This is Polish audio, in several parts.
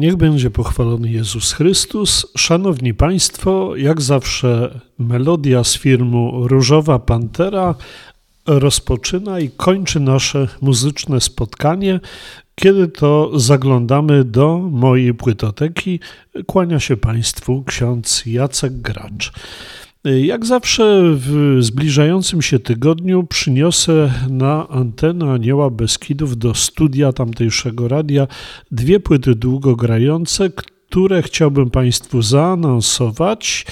Niech będzie pochwalony Jezus Chrystus. Szanowni Państwo, jak zawsze melodia z filmu Różowa Pantera rozpoczyna i kończy nasze muzyczne spotkanie, kiedy to zaglądamy do mojej płytoteki. Kłania się Państwu ksiądz Jacek Gracz. Jak zawsze w zbliżającym się tygodniu przyniosę na antenę Anioła Beskidów do studia tamtejszego radia dwie płyty długogrające, które chciałbym Państwu zaanonsować.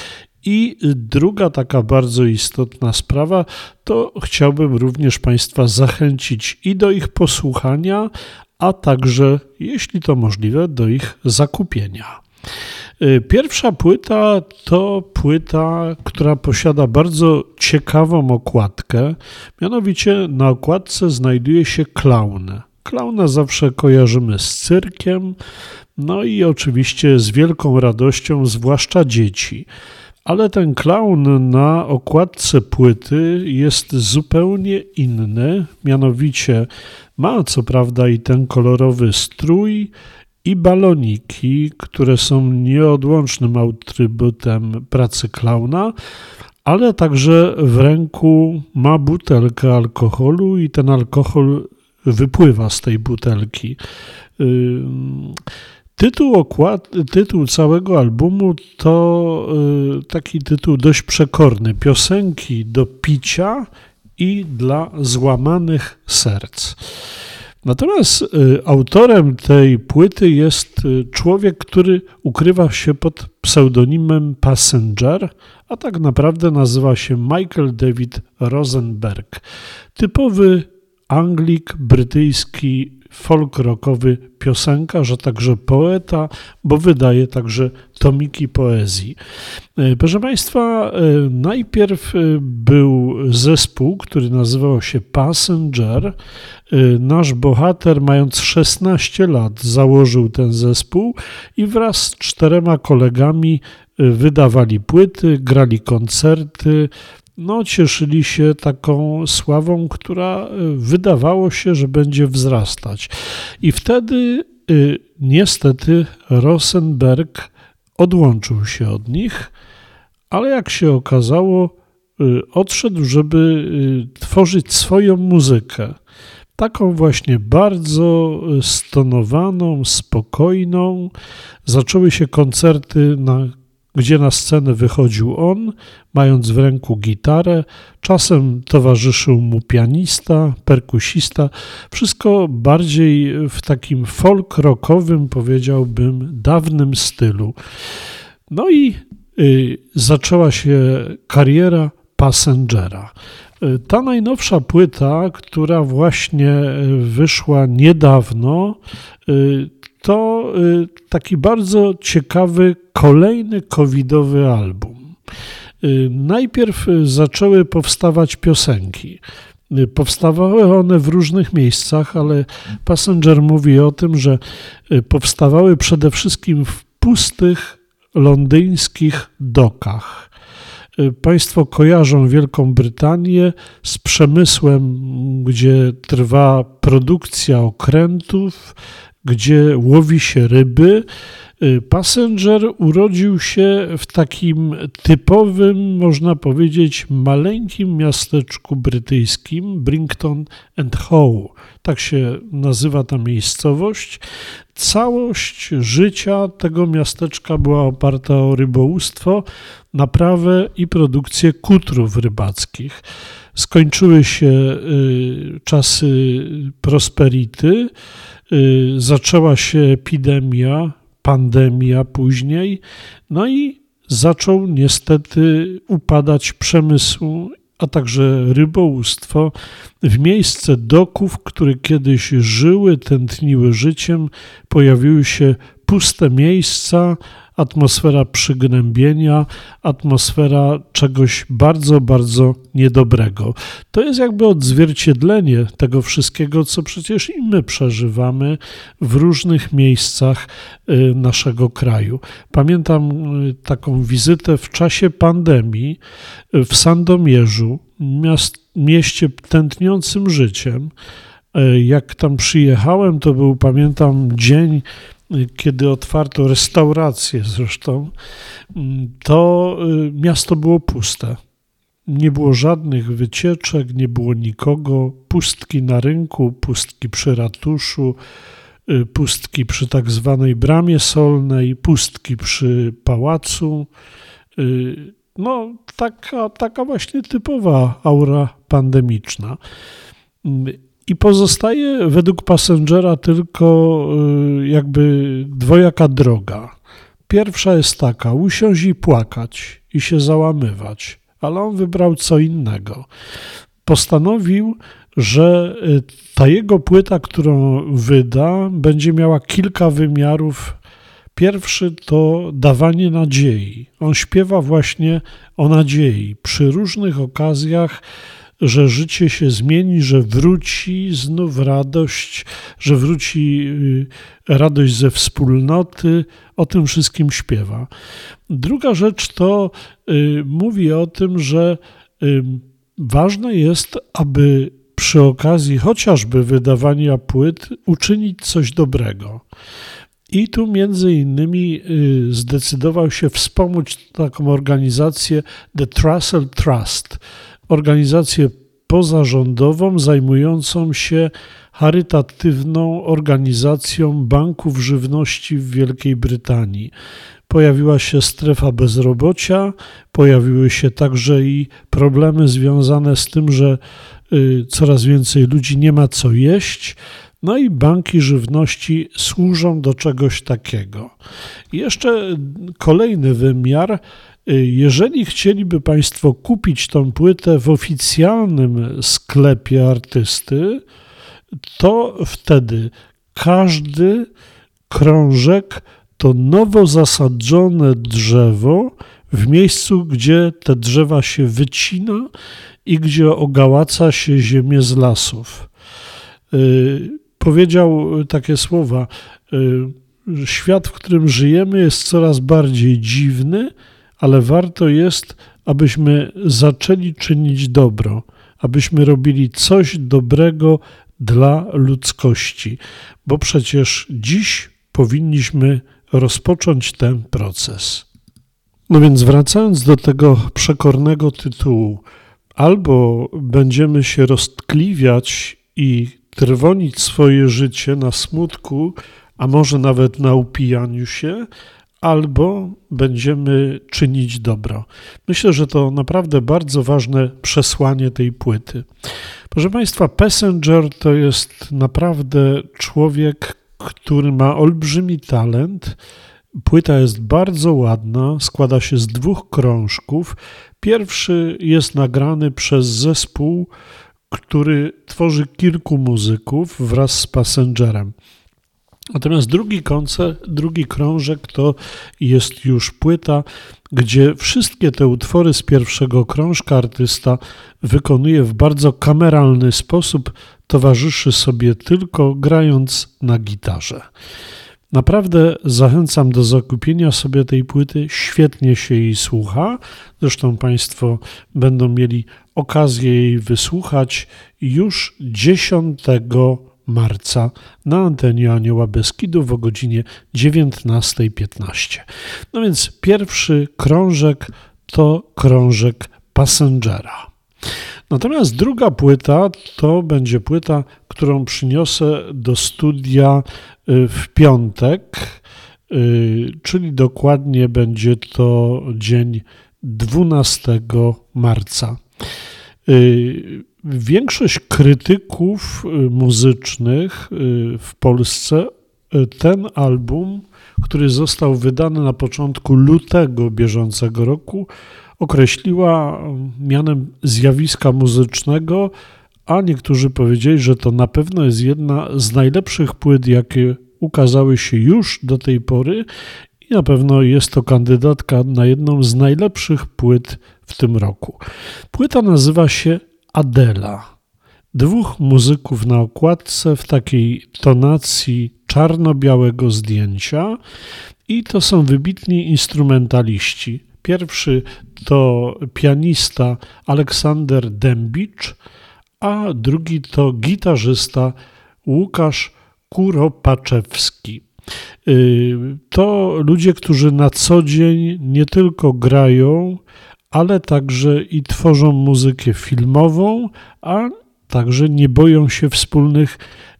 I druga taka bardzo istotna sprawa, to chciałbym również Państwa zachęcić i do ich posłuchania, a także, jeśli to możliwe, do ich zakupienia. Y, pierwsza płyta to płyta, która posiada bardzo ciekawą okładkę. Mianowicie na okładce znajduje się klaun. Klauna zawsze kojarzymy z cyrkiem, no i oczywiście z wielką radością, zwłaszcza dzieci. Ale ten klaun na okładce płyty jest zupełnie inny, mianowicie ma co prawda i ten kolorowy strój, i baloniki, które są nieodłącznym atrybutem pracy klauna, ale także w ręku ma butelkę alkoholu i ten alkohol wypływa z tej butelki. Tytuł, okład, tytuł całego albumu to y, taki tytuł dość przekorny: Piosenki do picia i dla złamanych serc. Natomiast y, autorem tej płyty jest y, człowiek, który ukrywa się pod pseudonimem Passenger, a tak naprawdę nazywa się Michael David Rosenberg. Typowy Anglik brytyjski folk rockowy piosenkarz, a także poeta, bo wydaje także tomiki poezji. E, proszę Państwa, e, najpierw e, był zespół, który nazywał się Passenger. Nasz bohater, mając 16 lat, założył ten zespół i wraz z czterema kolegami wydawali płyty, grali koncerty, no, cieszyli się taką sławą, która y, wydawało się, że będzie wzrastać. I wtedy y, niestety Rosenberg odłączył się od nich, ale jak się okazało, y, odszedł, żeby tworzyć swoją muzykę. Taką właśnie bardzo stonowaną, spokojną. Zaczęły się koncerty na gdzie na scenę wychodził on, mając w ręku gitarę, czasem towarzyszył mu pianista, perkusista, wszystko bardziej w takim folk rockowym, powiedziałbym, dawnym stylu. No i y, zaczęła się kariera Passengera. Y, ta najnowsza płyta, która właśnie wyszła niedawno, y, to y, taki bardzo ciekawy kolejny covidowy album. Y, najpierw zaczęły powstawać piosenki. Y, powstawały one w różnych miejscach, ale Passenger mówi o tym, że powstawały przede wszystkim w pustych londyńskich dokach. Państwo kojarzą Wielką Brytanię z przemysłem, gdzie trwa produkcja okrętów, gdzie łowi się ryby. Y, Passenger urodził się w takim typowym, można powiedzieć, maleńkim miasteczku brytyjskim, Brington and Hoe. Tak się nazywa ta miejscowość. Całość życia tego miasteczka była oparta o rybołówstwo, naprawę i produkcję kutrów rybackich. Skończyły się y, czasy prosperity zaczęła się epidemia, pandemia później, no i zaczął niestety upadać przemysł, a także rybołówstwo. W miejsce doków, które kiedyś żyły, tętniły życiem, pojawiły się puste miejsca, atmosfera przygnębienia, atmosfera czegoś bardzo, bardzo niedobrego. To jest jakby odzwierciedlenie tego wszystkiego, co przecież i my przeżywamy w różnych miejscach y, naszego kraju. Pamiętam y, taką wizytę w czasie pandemii y, w Sandomierzu, miast, mieście tętniącym życiem. Jak tam przyjechałem, to był, pamiętam, dzień kiedy otwarto restaurację zresztą, to y, miasto było puste. Nie było żadnych wycieczek, nie było nikogo, pustki na rynku, pustki przy ratuszu, y, pustki przy tak zwanej bramie solnej, pustki przy pałacu. Y, no, taka, taka właśnie typowa aura pandemiczna. I pozostaje według Passengera tylko y, jakby dwojaka droga. Pierwsza jest taka: usiąść i płakać i się załamywać, ale on wybrał co innego. Postanowił, że y, ta jego płyta, którą wyda, będzie miała kilka wymiarów. Pierwszy to dawanie nadziei. On śpiewa właśnie o nadziei przy różnych okazjach że życie się zmieni, że wróci znów radość, że wróci y, radość ze wspólnoty, o tym wszystkim śpiewa. Druga rzecz to y, mówi o tym, że y, ważne jest, aby przy okazji chociażby wydawania płyt uczynić coś dobrego. I tu między innymi zdecydował się wspomóc taką organizację The Trussell Trust, organizację pozarządową zajmującą się charytatywną organizacją banków żywności w Wielkiej Brytanii. Pojawiła się strefa bezrobocia, pojawiły się także i problemy związane z tym, że y, coraz więcej ludzi nie ma co jeść. No i banki żywności służą do czegoś takiego. Jeszcze kolejny wymiar jeżeli chcieliby Państwo kupić tą płytę w oficjalnym sklepie artysty, to wtedy każdy krążek to nowo zasadzone drzewo w miejscu, gdzie te drzewa się wycina i gdzie ogałaca się ziemię z lasów. Y, powiedział takie słowa: y, Świat, w którym żyjemy, jest coraz bardziej dziwny ale warto jest, abyśmy zaczęli czynić dobro, abyśmy robili coś dobrego dla ludzkości, bo przecież dziś powinniśmy rozpocząć ten proces. No więc wracając do tego przekornego tytułu, albo będziemy się roztkliwiać i trwonić swoje życie na smutku, a może nawet na upijaniu się, albo będziemy czynić dobro. Myślę, że to naprawdę bardzo ważne przesłanie tej płyty. Proszę Państwa, Passenger to jest naprawdę człowiek, który ma olbrzymi talent. Płyta jest bardzo ładna, składa się z dwóch krążków. Pierwszy jest nagrany przez zespół, który tworzy kilku muzyków wraz z Passengerem. Natomiast drugi koncert, drugi krążek to jest już płyta, gdzie wszystkie te utwory z pierwszego krążka artysta wykonuje w bardzo kameralny sposób, towarzyszy sobie tylko grając na gitarze. Naprawdę zachęcam do zakupienia sobie tej płyty. Świetnie się jej słucha. Zresztą Państwo będą mieli okazję jej wysłuchać już 10 marca na antenie Anioła Beskidu o godzinie 19.15. No więc pierwszy krążek to krążek Passengera. Natomiast druga płyta to będzie płyta, którą przyniosę do studia y, w piątek, y, czyli dokładnie będzie to dzień 12 marca. Większość krytyków y, muzycznych y, w Polsce y, ten album, który został wydany na początku lutego bieżącego roku, określiła mianem zjawiska muzycznego, a niektórzy powiedzieli, że to na pewno jest jedna z najlepszych płyt, jakie ukazały się już do tej pory i na pewno jest to kandydatka na jedną z najlepszych płyt w tym roku. Płyta nazywa się Adela. Dwóch muzyków na okładce w takiej tonacji czarno-białego zdjęcia i to są wybitni instrumentaliści. Pierwszy to pianista Aleksander Dębicz, a drugi to gitarzysta Łukasz Kuropaczewski. Y, to ludzie, którzy na co dzień nie tylko grają, ale także i tworzą muzykę filmową, a także nie boją się wspólnych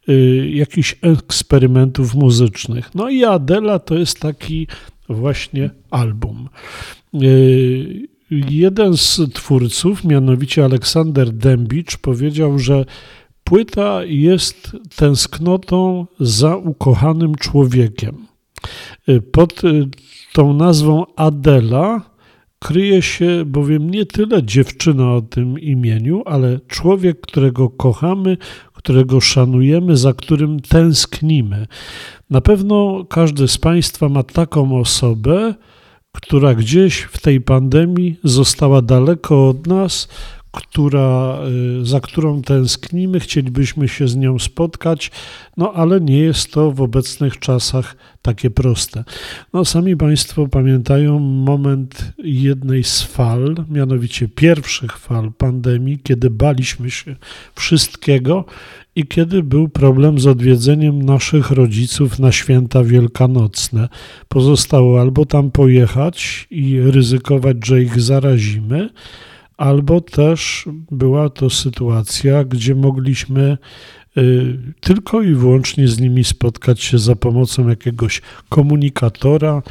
y, jakichś eksperymentów muzycznych. No i Adela to jest taki właśnie album. Y, jeden z twórców, mianowicie Aleksander Dębicz, powiedział, że płyta jest tęsknotą za ukochanym człowiekiem. Y, pod y, tą nazwą Adela kryje się bowiem nie tyle dziewczyna o tym imieniu, ale człowiek, którego kochamy, którego szanujemy, za którym tęsknimy. Na pewno każdy z Państwa ma taką osobę, która gdzieś w tej pandemii została daleko od nas, która, y, za którą tęsknimy, chcielibyśmy się z nią spotkać, no ale nie jest to w obecnych czasach takie proste. No, sami Państwo pamiętają moment jednej z fal, mianowicie pierwszych fal pandemii, kiedy baliśmy się wszystkiego i kiedy był problem z odwiedzeniem naszych rodziców na święta wielkanocne. Pozostało albo tam pojechać i ryzykować, że ich zarazimy, albo też była to sytuacja, gdzie mogliśmy y, tylko i wyłącznie z nimi spotkać się za pomocą jakiegoś komunikatora,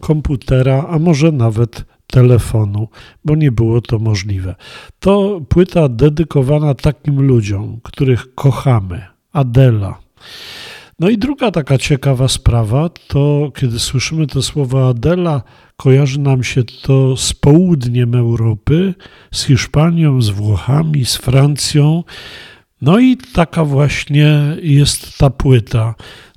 komputera, a może nawet telefonu, bo nie było to możliwe. To płyta dedykowana takim ludziom, których kochamy. Adela. No i druga taka ciekawa sprawa, to kiedy słyszymy to słowo Adela, kojarzy nam się to z południem Europy, z Hiszpanią, z Włochami, z Francją. No i taka właśnie jest ta płyta.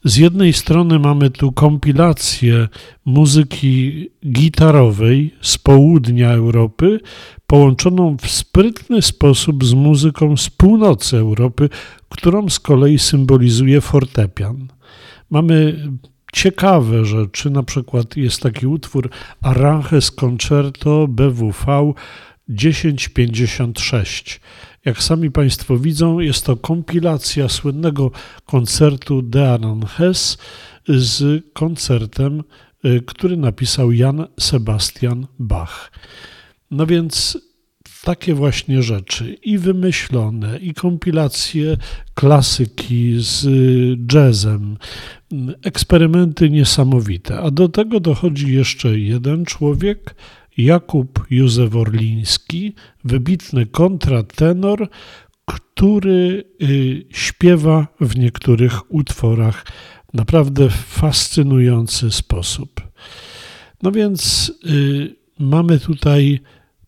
Z jednej strony mamy tu kompilację muzyki gitarowej z południa Europy, połączoną w sprytny sposób z muzyką z północy Europy, którą z kolei symbolizuje fortepian. Mamy ciekawe rzeczy, na przykład jest taki utwór Aranjes Concerto BWV 1056. Jak sami Państwo widzą, jest to kompilacja słynnego koncertu de Aranjes z koncertem, y, który napisał Jan Sebastian Bach. No więc takie właśnie rzeczy i wymyślone, i kompilacje klasyki z jazzem, eksperymenty niesamowite. A do tego dochodzi jeszcze jeden człowiek, Jakub Józef Orliński, wybitny kontratenor, który y, śpiewa w niektórych utworach naprawdę fascynujący sposób. No więc y, mamy tutaj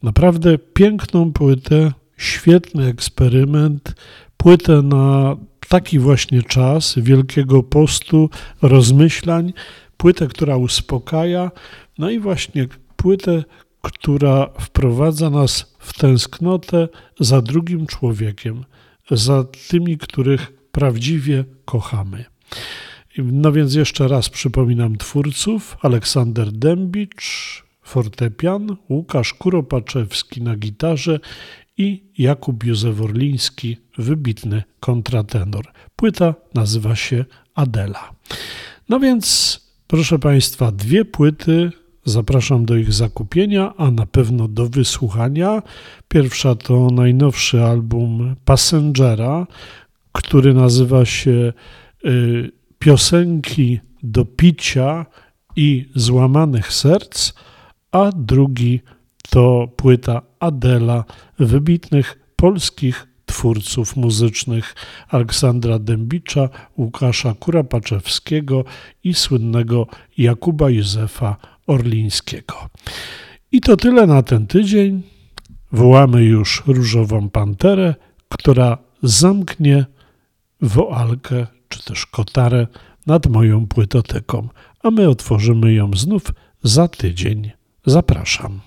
naprawdę piękną płytę, świetny eksperyment, płytę na taki właśnie czas Wielkiego Postu, rozmyślań, płytę, która uspokaja, no i właśnie płytę, która wprowadza nas w tęsknotę za drugim człowiekiem, za tymi, których prawdziwie kochamy. No więc jeszcze raz przypominam twórców: Aleksander Dębicz, fortepian, Łukasz Kuropaczewski na gitarze i Jakub Józef Orliński, wybitny kontratenor. Płyta nazywa się Adela. No więc, proszę Państwa, dwie płyty. Zapraszam do ich zakupienia, a na pewno do wysłuchania. Pierwsza to najnowszy album Passengera, który nazywa się y, Piosenki do picia i złamanych serc a drugi to płyta Adela wybitnych polskich twórców muzycznych Aleksandra Dębicza, Łukasza Kurapaczewskiego i słynnego Jakuba Józefa Orlińskiego. I to tyle na ten tydzień. Wołamy już różową panterę, która zamknie woalkę czy też kotarę nad moją płytoteką, a my otworzymy ją znów za tydzień. Zapraszam.